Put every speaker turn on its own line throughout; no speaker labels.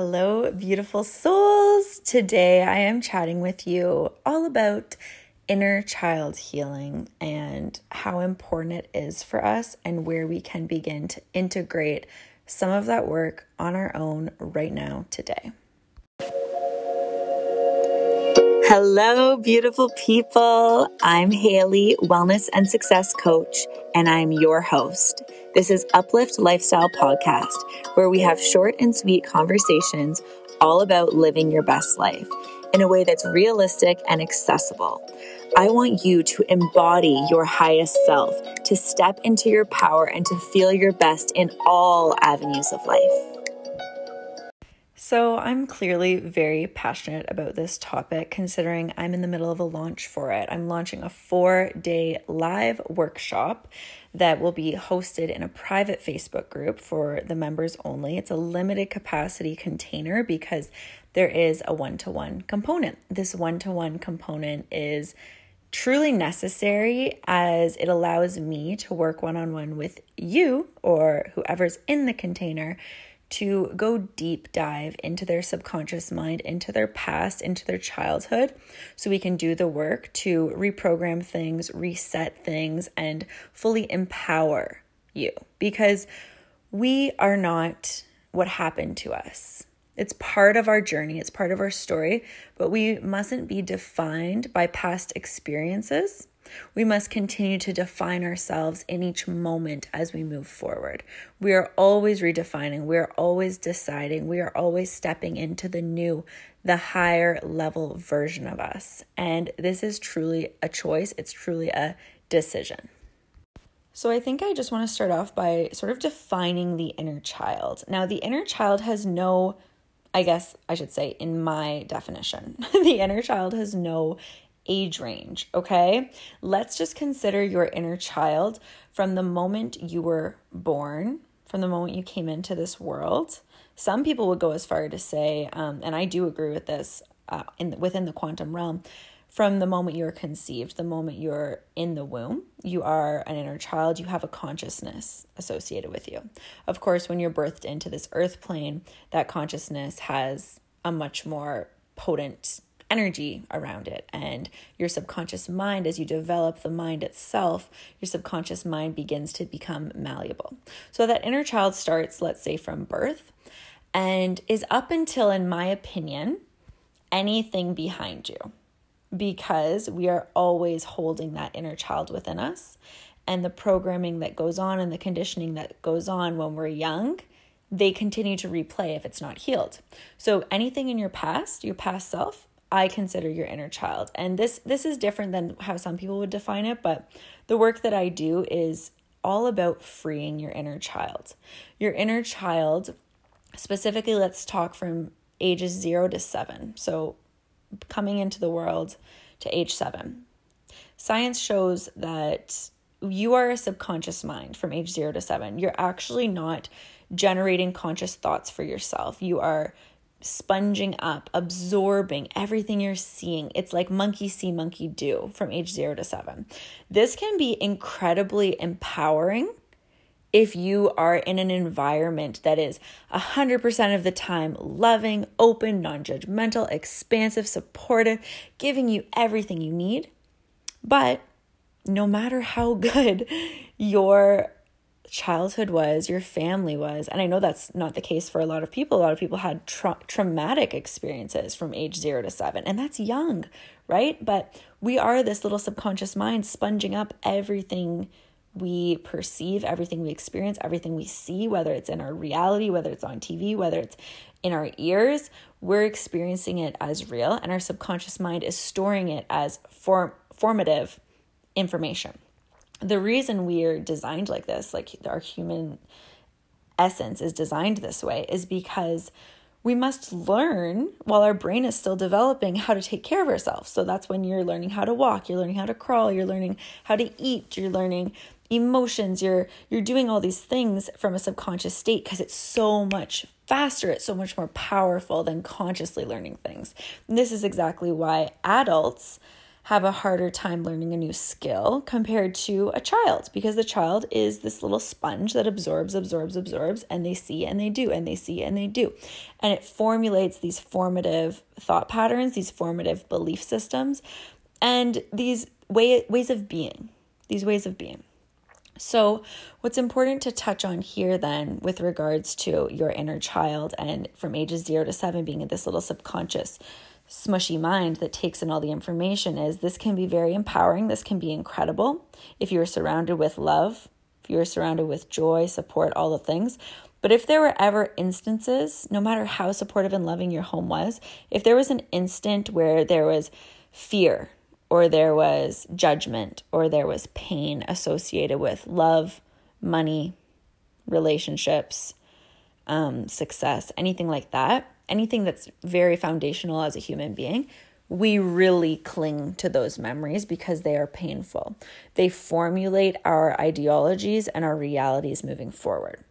Hello, beautiful souls. Today I am chatting with you all about inner child healing and how important it is for us and where we can begin to integrate some of that work on our own right now today. Hello, beautiful people. I'm Haley, wellness and success coach, and I'm your host. This is Uplift Lifestyle Podcast, where we have short and sweet conversations all about living your best life in a way that's realistic and accessible. I want you to embody your highest self, to step into your power, and to feel your best in all avenues of life. So, I'm clearly very passionate about this topic considering I'm in the middle of a launch for it. I'm launching a four day live workshop that will be hosted in a private Facebook group for the members only. It's a limited capacity container because there is a one to one component. This one to one component is truly necessary as it allows me to work one on one with you or whoever's in the container to go deep dive into their subconscious mind, into their past, into their childhood, so we can do the work to reprogram things, reset things, and fully empower you. Because we are not what happened to us. It's part of our journey, it's part of our story, but we mustn't be defined by past experiences we must continue to define ourselves in each moment as we move forward. We are always redefining, we are always deciding, we are always stepping into the new, the higher level version of us. And this is truly a choice, it's truly a decision. So, I think I just want to start off by sort of defining the inner child. Now, the inner child has no, I guess I should say, in my definition, the inner child has no age range, okay? Let's just consider your inner child from the moment you were born, from the moment you came into this world. Some people would go as far to say, um, and I do agree with this uh, in within the quantum realm, from the moment you're conceived, the moment you're in the womb, you are an inner child, you have a consciousness associated with you. Of course, when you're birthed into this earth plane, that consciousness has a much more potent energy around it. And your subconscious mind, as you develop the mind itself, your subconscious mind begins to become malleable. So that inner child starts, let's say, from birth and is up until, in my opinion, anything behind you because we are always holding that inner child within us. And the programming that goes on and the conditioning that goes on when we're young, they continue to replay if it's not healed. So anything in your past, your past self, I consider your inner child. And this this is different than how some people would define it, but the work that I do is all about freeing your inner child. Your inner child, specifically let's talk from ages 0 to 7. So coming into the world to age 7. Science shows that you are a subconscious mind from age 0 to 7. You're actually not generating conscious thoughts for yourself. You are sponging up, absorbing everything you're seeing. It's like monkey see, monkey do from age zero to seven. This can be incredibly empowering if you are in an environment that is 100% of the time loving, open, non judgmental, expansive, supportive, giving you everything you need. But no matter how good your childhood was, your family was. And I know that's not the case for a lot of people. A lot of people had tra- traumatic experiences from age zero to seven, and that's young, right? But we are this little subconscious mind sponging up everything we perceive, everything we experience, everything we see, whether it's in our reality, whether it's on TV, whether it's in our ears, we're experiencing it as real, and our subconscious mind is storing it as form- formative information the reason we're designed like this, like our human essence is designed this way, is because we must learn while our brain is still developing how to take care of ourselves. So that's when you're learning how to walk, you're learning how to crawl, you're learning how to eat, you're learning emotions, you're you're doing all these things from a subconscious state because it's so much faster, it's so much more powerful than consciously learning things. And this is exactly why adults have a harder time learning a new skill compared to a child because the child is this little sponge that absorbs, absorbs, absorbs, and they see and they do, and they see and they do. And it formulates these formative thought patterns, these formative belief systems, and these way, ways of being, these ways of being. So, what's important to touch on here then, with regards to your inner child and from ages zero to seven being in this little subconscious smushy mind that takes in all the information is this can be very empowering. This can be incredible if you're surrounded with love, if you're surrounded with joy, support, all the things. But if there were ever instances, no matter how supportive and loving your home was, if there was an instant where there was fear or there was judgment or there was pain associated with love, money, relationships, um, success, anything like that, anything that's very foundational as a human being, we really cling to those memories because they are painful. They formulate our ideologies and our realities moving forward.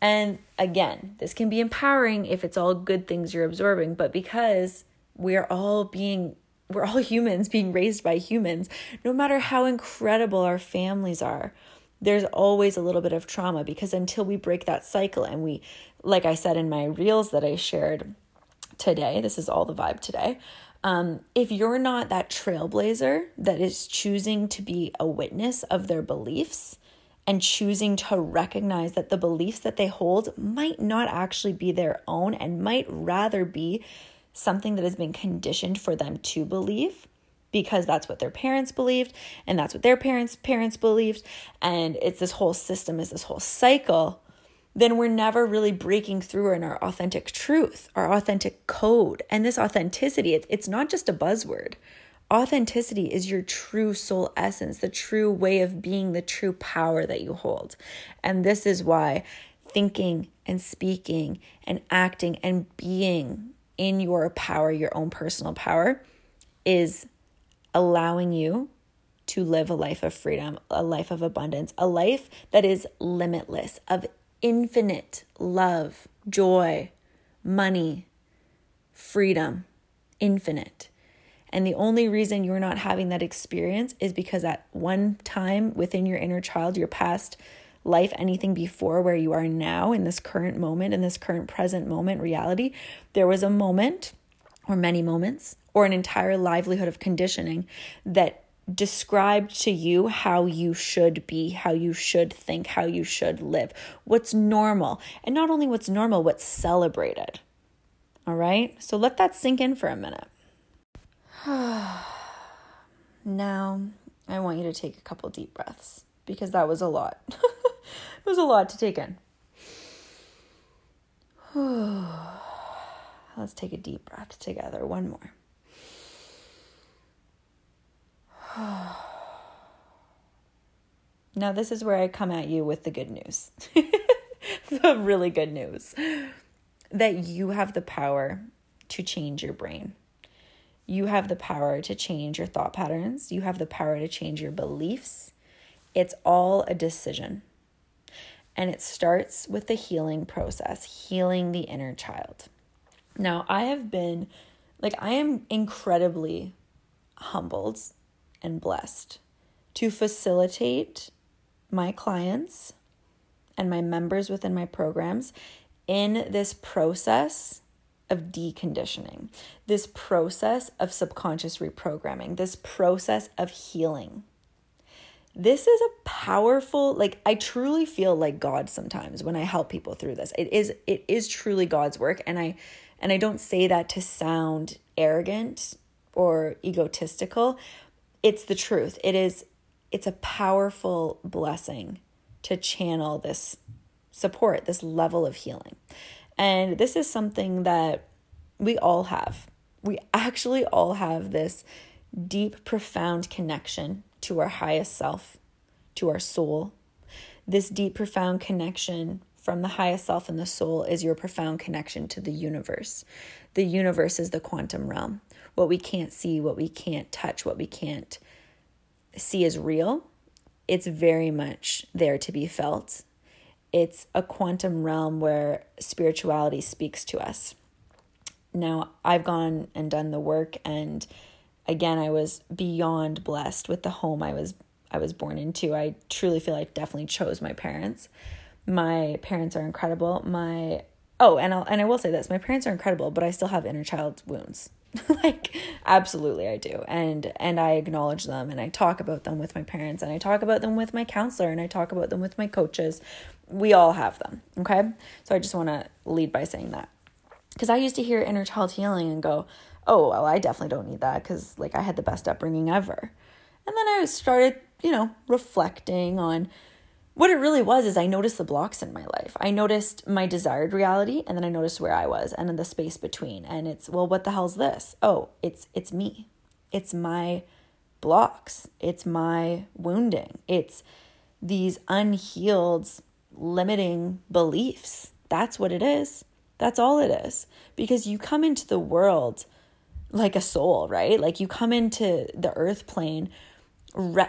And again, this can be empowering if it's all good things you're absorbing, but because we're all being we're all humans being raised by humans, no matter how incredible our families are, there's always a little bit of trauma because until we break that cycle and we like I said in my reels that I shared today, this is all the vibe today. Um, if you're not that trailblazer that is choosing to be a witness of their beliefs and choosing to recognize that the beliefs that they hold might not actually be their own and might rather be something that has been conditioned for them to believe because that's what their parents believed and that's what their parents parents believed and it's this whole system is this whole cycle then we're never really breaking through in our authentic truth, our authentic code. And this authenticity, it's, not just a buzzword. Authenticity is your true soul essence, the true way of being, the true power that you hold. And this is why thinking and speaking and acting and being in your power, your own personal power, is allowing you to live a life of freedom, a life of abundance, a life that is limitless, of infinite love, joy, money, freedom, infinite. And the only reason you're not having that experience is because at one time within your inner child, your past life, anything before where you are now in this current moment, in this current present moment reality, there was a moment or many moments or an entire livelihood of conditioning that described to you how you should be, how you should think, how you should live, what's normal, and not only what's normal, what's celebrated. All right? So let that sink in for a minute. now, I want you to take a couple deep breaths because that was a lot. it was a lot to take in. Let's take a deep breath together. One more. now, this is where I come at you with the good news the really good news that you have the power to change your brain. You have the power to change your thought patterns. You have the power to change your beliefs. It's all a decision. And it starts with the healing process, healing the inner child. Now, I have been, like, I am incredibly humbled and blessed to facilitate my clients and my members within my programs in this process of deconditioning, this process of subconscious reprogramming, this process of healing. This is a powerful like I truly feel like God sometimes when I help people through this. It is it is truly God's work and I and I don't say that to sound arrogant or egotistical, it's the truth. It is it's a powerful blessing to channel this support, this level of healing. And this is something that we all have. We actually all have this deep, profound connection to our highest self, to our soul. This deep, profound connection from the highest self and the soul is your profound connection to the universe. The universe is the quantum realm what we can't see, what we can't touch, what we can't see as real, it's very much there to be felt. It's a quantum realm where spirituality speaks to us. Now, I've gone and done the work and again, I was beyond blessed with the home I was I was born into. I truly feel like definitely chose my parents. My parents are incredible. My oh, and I'll, and I will say this: my parents are incredible, but I still have inner child wounds. like absolutely I do. And and I acknowledge them and I talk about them with my parents and I talk about them with my counselor and I talk about them with my coaches. We all have them, okay? So I just want to lead by saying that. Cuz I used to hear inner child healing and go, "Oh, well, I definitely don't need that cuz like I had the best upbringing ever." And then I started, you know, reflecting on what it really was is I noticed the blocks in my life. I noticed my desired reality and then I noticed where I was and in the space between. And it's, well, what the hell's this? Oh, it's it's me. It's my blocks. It's my wounding. It's these unhealed limiting beliefs. That's what it is. That's all it is. Because you come into the world like a soul, right? Like you come into the earth plane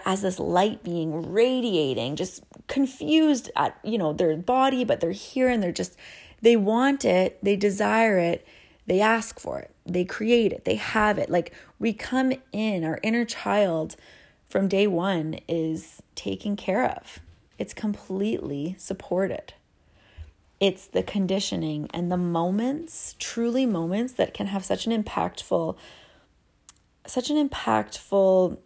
as this light being radiating, just confused at, you know, their body, but they're here and they're just, they want it, they desire it, they ask for it, they create it, they have it. Like we come in, our inner child from day one is taken care of, it's completely supported. It's the conditioning and the moments, truly moments that can have such an impactful, such an impactful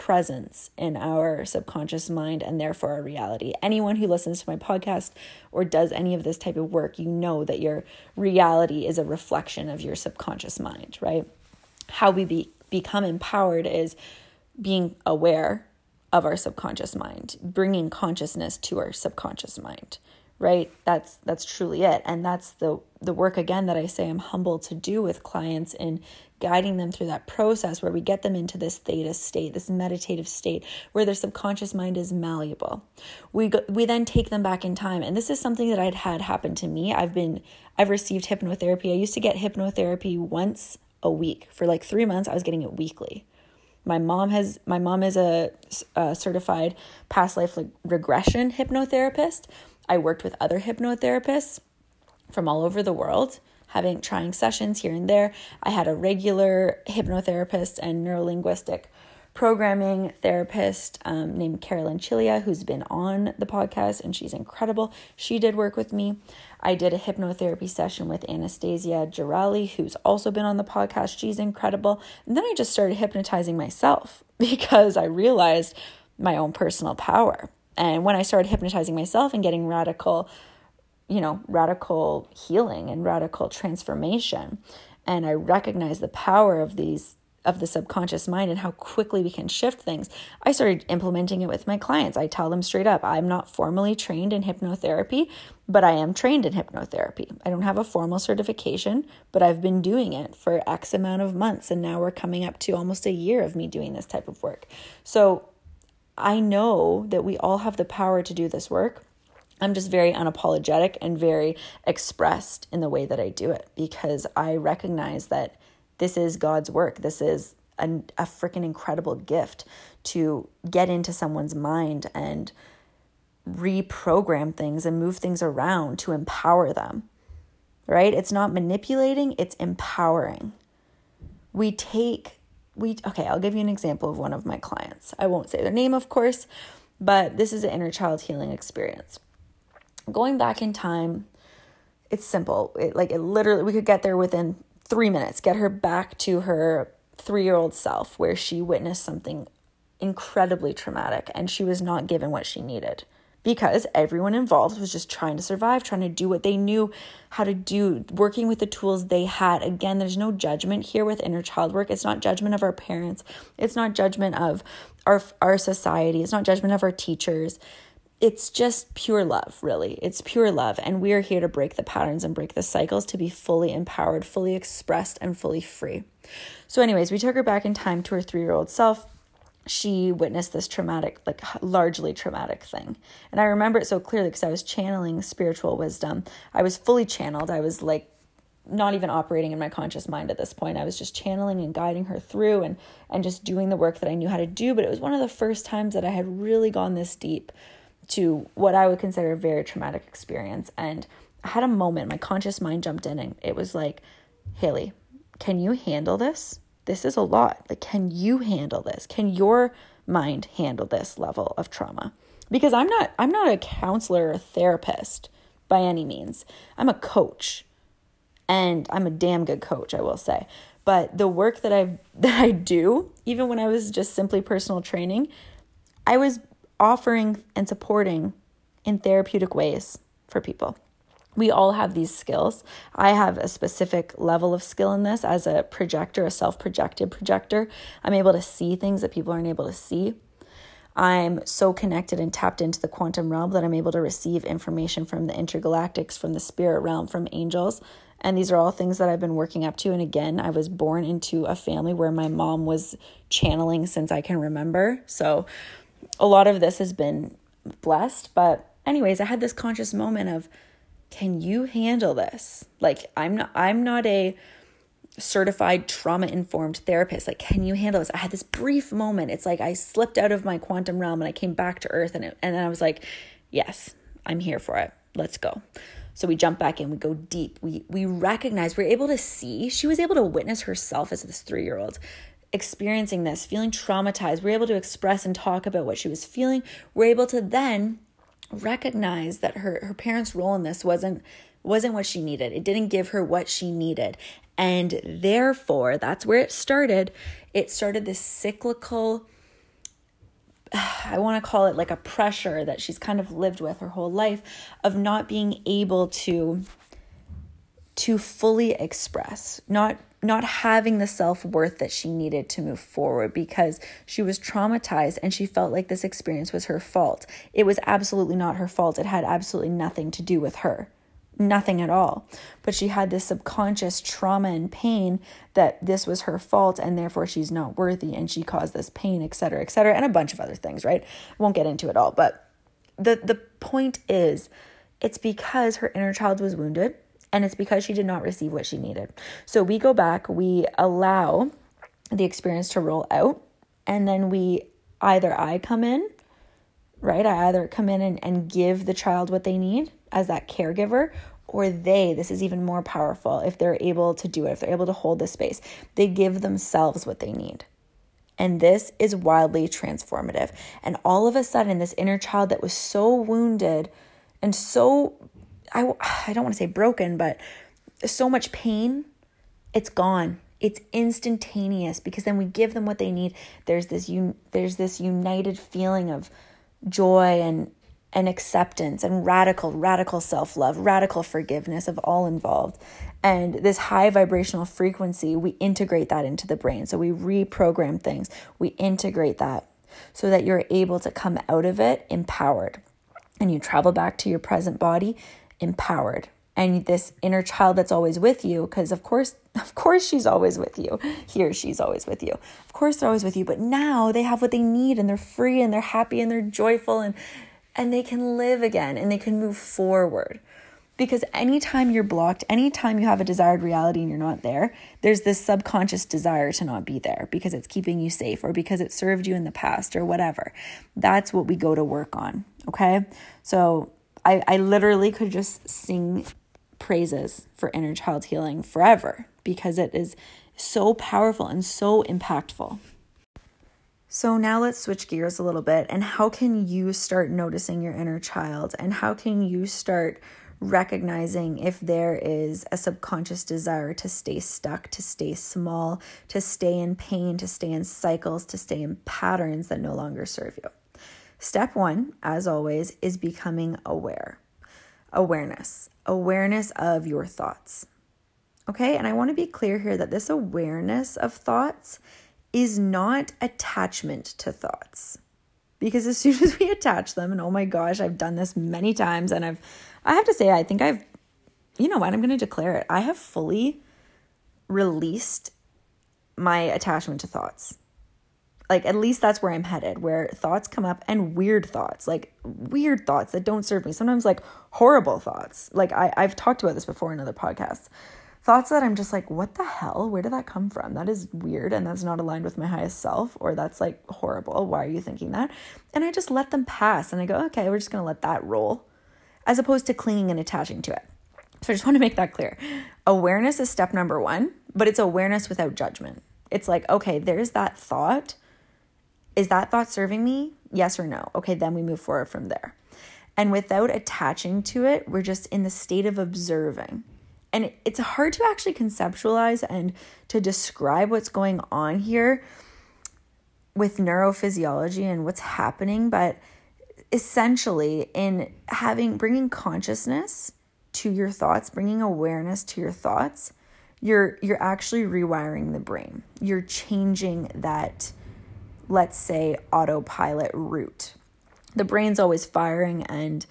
presence in our subconscious mind and therefore our reality. Anyone who listens to my podcast or does any of this type of work, you know that your reality is a reflection of your subconscious mind, right? How we be, become empowered is being aware of our subconscious mind, bringing consciousness to our subconscious mind right? That's that's truly it. And that's the the work again that i say i'm humbled to do with clients in guiding them through that process where we get them into this theta state this meditative state where their subconscious mind is malleable. We go, we then take them back in time. And this is something that i'd had happen to me. I've been i've received hypnotherapy. I used to get hypnotherapy once a week. For like 3 months i was getting it weekly. My mom has my mom is a, a certified past life regression hypnotherapist I worked with other hypnotherapists from all over the world, having trying sessions here and there. I had a regular hypnotherapist and neurolinguistic programming therapist um, named Carolyn Chilia, who's been on the podcast and she's incredible. She did work with me. I did a hypnotherapy session with Anastasia Girali, who's also been on the podcast. She's incredible. And then I just started hypnotizing myself because I realized my own personal power. And when I started hypnotizing myself and getting radical, you know, radical healing and radical transformation, and I recognized the power of these of the subconscious mind and how quickly we can shift things. I started implementing it with my clients. I tell them straight up, I'm not formally trained in hypnotherapy, but I am trained in hypnotherapy. I don't have a formal certification, but I've been doing it for X amount of months and now we're coming up to almost a year of me doing this type of work. So, I know that we all have the power to do this work. I'm just very unapologetic and very expressed in the way that I do it because I recognize that this is God's work. This is a, a freaking incredible gift to get into someone's mind and reprogram things and move things around to empower them. Right? It's not manipulating, it's empowering. We take we okay, I'll give you an example of one of my clients. I won't say their name, of course, but this is an inner child healing experience. Going back in time, it's simple. It, like it literally, we could get there within three minutes. Get her back to her three-year-old self, where she witnessed something incredibly traumatic, and she was not given what she needed because everyone involved was just trying to survive, trying to do what they knew how to do, working with the tools they had. Again, there's no judgment here with inner child work. It's not judgment of our parents. It's not judgment of our our society. It's not judgment of our teachers. It's just pure love, really. It's pure love. And we are here to break the patterns and break the cycles to be fully empowered, fully expressed, and fully free. So, anyways, we took her back in time to her three year old self she witnessed this traumatic, like largely traumatic thing. And I remember it so clearly because I was channeling spiritual wisdom. I was fully channeled. I was like not even operating in my conscious mind at this point. I was just channeling and guiding her through and and just doing the work that I knew how to do, but it was one of the first times that I had really gone this deep to what I would consider a very traumatic experience and I had a moment my conscious mind jumped in and it was like, "Haley, can you handle this? This is a lot. Like, can you handle this? Can your mind handle this level of trauma? Because I'm not I'm not a counselor or therapist by any means. I'm a coach. And I'm a damn good coach, I will say. But the work that I that I do, even when I was just simply personal training, I was offering and supporting in therapeutic ways for people. We all have these skills. I have a specific level of skill in this as a projector, a self projected projector. I'm able to see things that people aren't able to see. I'm so connected and tapped into the quantum realm that I'm able to receive information from the intergalactics, from the spirit realm, from angels. And these are all things that I've been working up to. And again, I was born into a family where my mom was channeling since I can remember. So a lot of this has been blessed. But, anyways, I had this conscious moment of, can you handle this? Like, I'm not, I'm not a, certified trauma informed therapist. Like, can you handle this? I had this brief moment. It's like I slipped out of my quantum realm and I came back to earth and it, and then I was like, yes, I'm here for it. Let's go. So we jump back in, we go deep. We we recognize, we're able to see. She was able to witness herself as this 3-year-old experiencing this, feeling traumatized. We're able to express and talk about what she was feeling. We're able to then recognize that her her parents' role in this wasn't wasn't what she needed. It didn't give her what she needed. And therefore, that's where it started. It started this cyclical, I want to call it like a pressure that she's kind of lived with her whole life of not being able to to fully express, not not having the self-worth that she needed to move forward because she was traumatized and she felt like this experience was her fault. It was absolutely not her fault. It had absolutely nothing to do with her nothing at all. But she had this subconscious trauma and pain that this was her fault and therefore she's not worthy and she caused this pain, etc., etc., and a bunch of other things, right? Won't get into it all, but the the point is it's because her inner child was wounded and it's because she did not receive what she needed. So we go back, we allow the experience to roll out, and then we either I come in, right? I either come in and, and give the child what they need as that caregiver, or they, this is even more powerful if they're able to do it, if they're able to hold the space, they give themselves what they need. And this is wildly transformative. And all of a sudden, this inner child that was so wounded and so, I, I don't want to say broken, but so much pain, it's gone. It's instantaneous because then we give them what they need. There's this un, there's this united feeling of joy and and acceptance and radical, radical self love, radical forgiveness of all involved. And this high vibrational frequency, we integrate that into the brain. So we reprogram things, we integrate that so that you're able to come out of it empowered. And you travel back to your present body empowered. And this inner child that's always with you, because of course, of course she's always with you. Here she's always with you. Of course they're always with you, but now they have what they need and they're free and they're happy and they're joyful and and they can live again and they can move forward. Because anytime you're blocked, anytime you have a desired reality and you're not there, there's this subconscious desire to not be there because it's keeping you safe or because it served you in the past or whatever. That's what we go to work on. Okay. So I, I literally could just sing praises for inner child healing forever because it is so powerful and so impactful. So now let's switch gears a little bit. And how can you start noticing your inner child? And how can you start recognizing if there is a subconscious desire to stay stuck, to stay small, to stay in pain, to stay in cycles, to stay in patterns that no longer serve you? Step one, as always, is becoming aware. Awareness, awareness of your thoughts. Okay, and I want to be clear here that this awareness of thoughts is not attachment to thoughts. Because as soon as we attach them, and oh my gosh, I've done this many times, and I've, I have to say, I think I've, you know what, I'm going to declare it. I have fully released my attachment to thoughts. Like, at least that's where I'm headed, where thoughts come up and weird thoughts, like weird thoughts that don't serve me. Sometimes, like horrible thoughts. Like, I, I've talked about this before in other podcasts thoughts that I'm just like, what the hell? Where did that come from? That is weird and that's not aligned with my highest self, or that's like horrible. Why are you thinking that? And I just let them pass and I go, okay, we're just gonna let that roll, as opposed to clinging and attaching to it. So I just want to make that clear. Awareness is step number one, but it's awareness without judgment. It's like, okay, there's that thought. Is that thought serving me? Yes or no? Okay, then we move forward from there. And without attaching to it, we're just in the state of observing. And it's hard to actually conceptualize and to describe what's going on here with neurophysiology and what's happening, but essentially in having bringing consciousness to your thoughts, bringing awareness to your thoughts, you're you're actually rewiring the brain. You're changing that let's say autopilot route. The brain's always firing and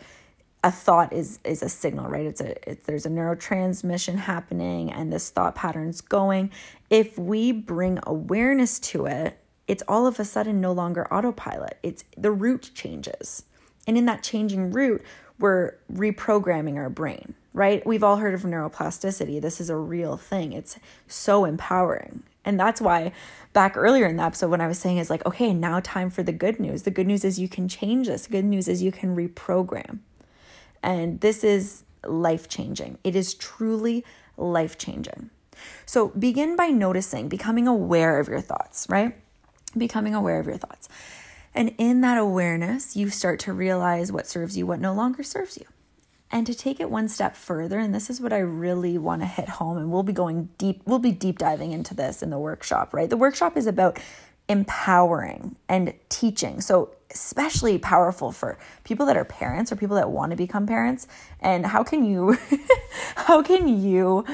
a thought is is a signal, right? It's a it, there's a neurotransmission happening and this thought pattern's going. If we bring awareness to it, it's all of a sudden no longer autopilot. It's the route changes. And in that changing route, we're reprogramming our brain, right? We've all heard of neuroplasticity. This is a real thing. It's so empowering. And that's why back earlier in the episode when I was saying is like, okay, now time for the good news. The good news is you can change this. The good news is you can reprogram. And this is life changing. It is truly life changing. So begin by noticing, becoming aware of your thoughts, right? Becoming aware of your thoughts. And in that awareness, you start to realize what serves you, what no longer serves you. And to take it one step further, and this is what I really want to hit home, and we'll be going deep, we'll be deep diving into this in the workshop, right? The workshop is about empowering and teaching. So, especially powerful for people that are parents or people that want to become parents. And how can you how can you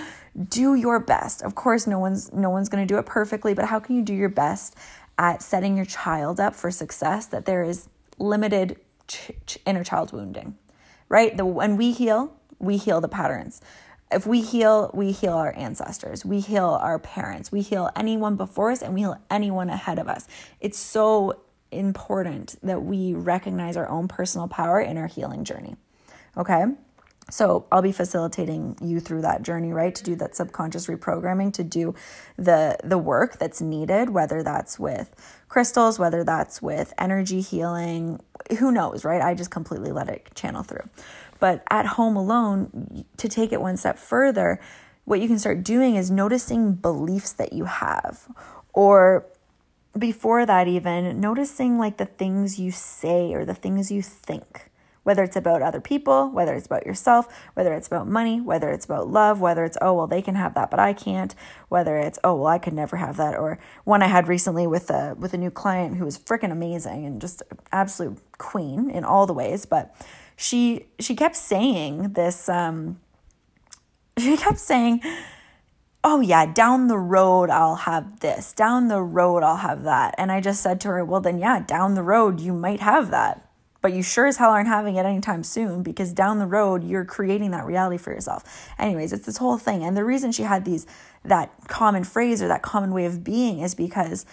do your best? Of course, no one's no one's going to do it perfectly, but how can you do your best at setting your child up for success that there is limited ch- ch- inner child wounding? Right? The when we heal, we heal the patterns. If we heal, we heal our ancestors, we heal our parents, we heal anyone before us, and we heal anyone ahead of us. It's so important that we recognize our own personal power in our healing journey. Okay? So I'll be facilitating you through that journey, right? To do that subconscious reprogramming, to do the the work that's needed, whether that's with crystals, whether that's with energy healing, who knows, right? I just completely let it channel through. But at home alone, to take it one step further, what you can start doing is noticing beliefs that you have or before that even noticing like the things you say or the things you think whether it's about other people, whether it's about yourself, whether it's about money, whether it's about love, whether it's, oh, well, they can have that, but I can't, whether it's, oh, well, I could never have that, or one I had recently with a, with a new client who was freaking amazing and just absolute queen in all the ways, but she, she kept saying this, um, she kept saying, oh yeah, down the road I'll have this, down the road I'll have that. And I just said to her, well, then yeah, down the road you might have that but you sure as hell aren't having it anytime soon because down the road you're creating that reality for yourself. Anyways, it's this whole thing. And the reason she had these that common phrase or that common way of being is because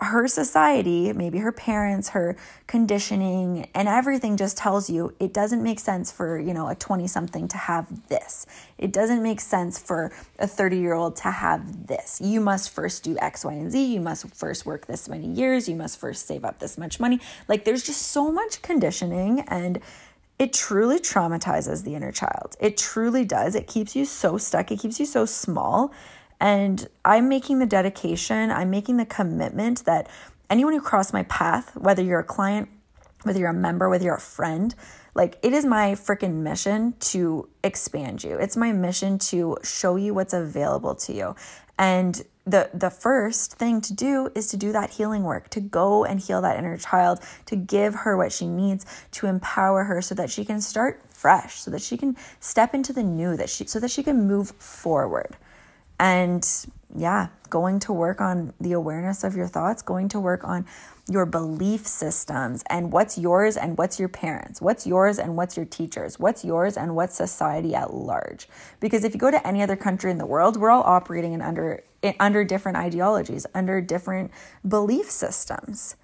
her society, maybe her parents, her conditioning, and everything just tells you it doesn't make sense for, you know, a 20 something to have this. It doesn't make sense for a 30 year old to have this. You must first do X, Y, and Z. You must first work this many years. You must first save up this much money. Like there's just so much conditioning and it truly traumatizes the inner child. It truly does. It keeps you so stuck. It keeps you so small and I'm making the dedication, I'm making the commitment that anyone who crossed my path, whether you're a client, whether you're a member, whether you're a friend, like it is my freaking mission to expand you. It's my mission to show you what's available to you. And the the first thing to do is to do that healing work, to go and heal that inner child, to give her what she needs, to empower her so that she can start fresh, so that she can step into the new that she so that she can move forward. And yeah, going to work on the awareness of your thoughts, going to work on your belief systems and what's yours and what's your parents, what's yours and what's your teachers, what's yours and what's society at large. Because if you go to any other country in the world, we're all operating in under in, under different ideologies, under different belief systems.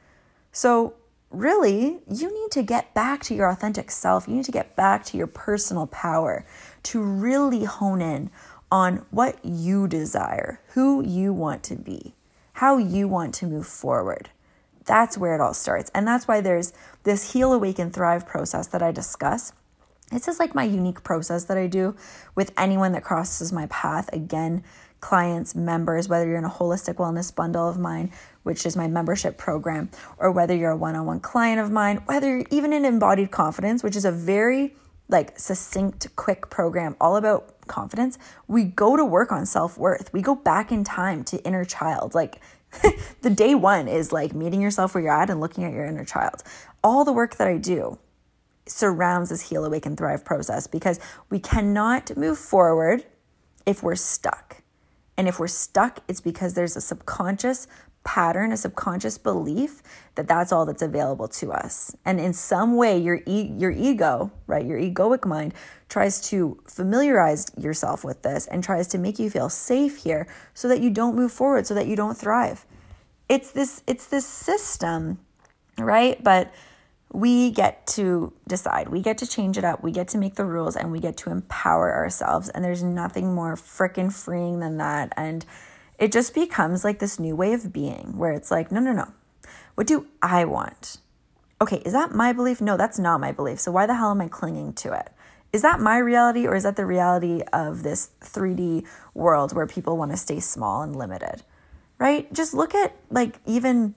So really, you need to get back to your authentic self. You need to get back to your personal power to really hone in on what you desire, who you want to be, how you want to move forward. That's where it all starts. And that's why there's this heal, awaken, thrive process that I discuss. This is like my unique process that I do with anyone that crosses my path. Again, clients, members, whether you're in a holistic wellness bundle of mine, which is my membership program, or whether you're a one on one client of mine, whether you're even in embodied confidence, which is a very like succinct, quick program all about confidence, we go to work on self worth. We go back in time to inner child. Like the day one is like meeting yourself where you're at and looking at your inner child. All the work that I do surrounds this Heal, Awake, and Thrive process because we cannot move forward if we're stuck. And if we're stuck, it's because there's a subconscious pattern, a subconscious belief that that's all that's available to us. And in some way, your e- your ego, right, your egoic mind tries to familiarize yourself with this and tries to make you feel safe here so that you don't move forward, so that you don't thrive. It's this it's this system, right? But we get to decide. We get to change it up. We get to make the rules and we get to empower ourselves. And there's nothing more freaking freeing than that. And it just becomes like this new way of being where it's like, no, no, no. What do I want? Okay, is that my belief? No, that's not my belief. So why the hell am I clinging to it? Is that my reality or is that the reality of this 3D world where people want to stay small and limited? Right? Just look at like even,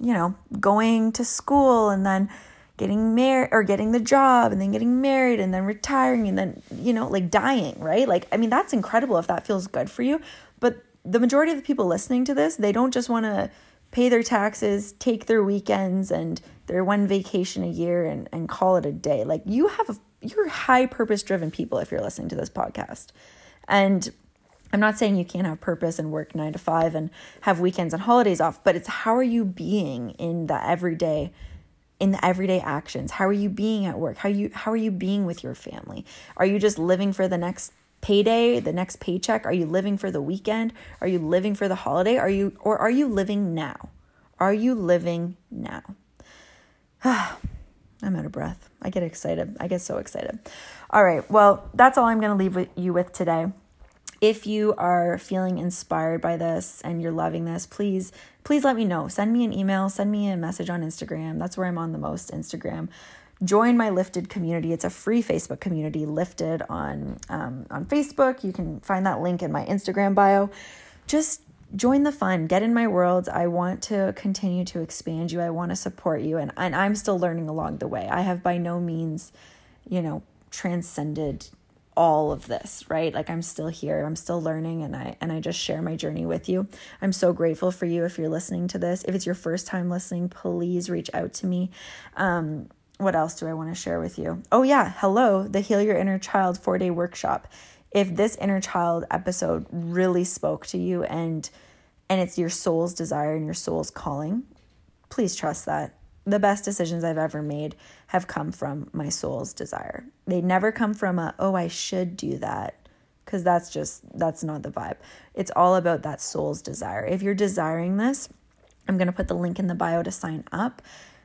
you know, going to school and then getting married or getting the job and then getting married and then retiring and then, you know, like dying, right? Like, I mean, that's incredible if that feels good for you. The majority of the people listening to this, they don't just want to pay their taxes, take their weekends and their one vacation a year and, and call it a day. Like you have, a, you're high purpose driven people if you're listening to this podcast. And I'm not saying you can't have purpose and work nine to five and have weekends and holidays off, but it's how are you being in the everyday in the everyday actions how are you being at work how you how are you being with your family are you just living for the next payday, the next paycheck? Are you living for the weekend? Are you living for the holiday? Are you or are you living now? Are you living now? I'm out of breath. I get excited. I get so excited. All right. Well, that's all I'm going to leave with you with today. If you are feeling inspired by this and you're loving this, please please let me know. Send me an email, send me a message on Instagram. That's where I'm on the most Instagram join my lifted community. It's a free facebook community lifted on um, on facebook. You can find that link in my instagram bio. Just join the fun. Get in my world. I want to continue to expand you. I want to support you. And, and i'm still learning along the way. I have by no means you know transcended all of this right? Like i'm still here. I'm still learning. And i and i just share my journey with you. I'm so grateful for you if you're listening to this. If it's your first time listening please reach out to me. Um, what else do I want to share with you? Oh, yeah. Hello, the Heal Your Inner Child four day workshop. If this inner child episode really spoke to you and and it's your soul's desire and your soul's calling, please trust that. The best decisions I've ever made have come from my soul's desire. They never come from a, oh, I should do that, because that's just, that's not the vibe. It's all about that soul's desire. If you're desiring this, I'm going to put the link in the bio to sign up.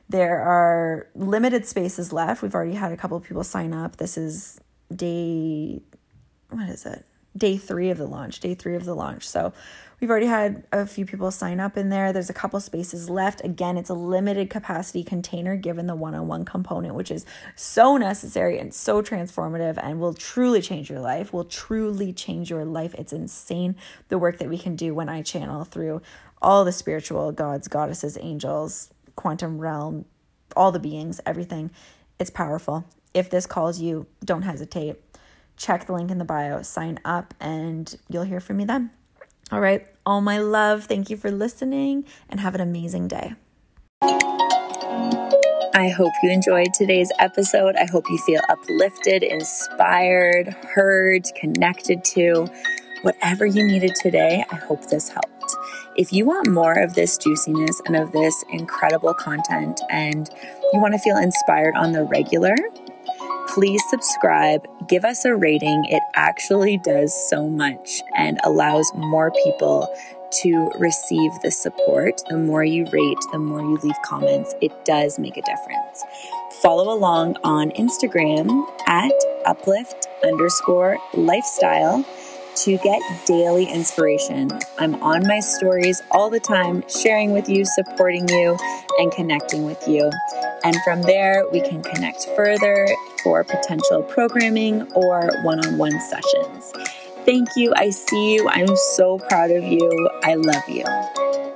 There are limited spaces left. We've already had a couple of people sign up. This is day, what is it? Day three of the launch, day three of the launch. So we've already had a few people sign up in there. There's a couple spaces left. Again, it's a limited capacity container given the one on one component, which is so necessary and so transformative and will truly change your life, will truly change your life. It's insane the work that we can do when I channel through all the spiritual gods, goddesses, angels, quantum realm, all the beings, everything. It's powerful. If this calls you, don't hesitate. Check the link in the bio, sign up, and you'll hear from me then. All right, all my love, thank you for listening and have an amazing day. I hope you enjoyed today's episode. I hope you feel uplifted, inspired, heard, connected to whatever you needed today. I hope this helped. If you want more of this juiciness and of this incredible content and you want to feel inspired on the regular, please subscribe, give us a rating. It actually does so much and allows more people to receive the support. The more you rate, the more you leave comments, it does make a difference. Follow along on Instagram at uplift underscore lifestyle to get daily inspiration. I'm on my stories all the time, sharing with you, supporting you, and connecting with you. And from there, we can connect further for potential programming or one on one sessions. Thank you. I see you. I'm so proud of you. I love you.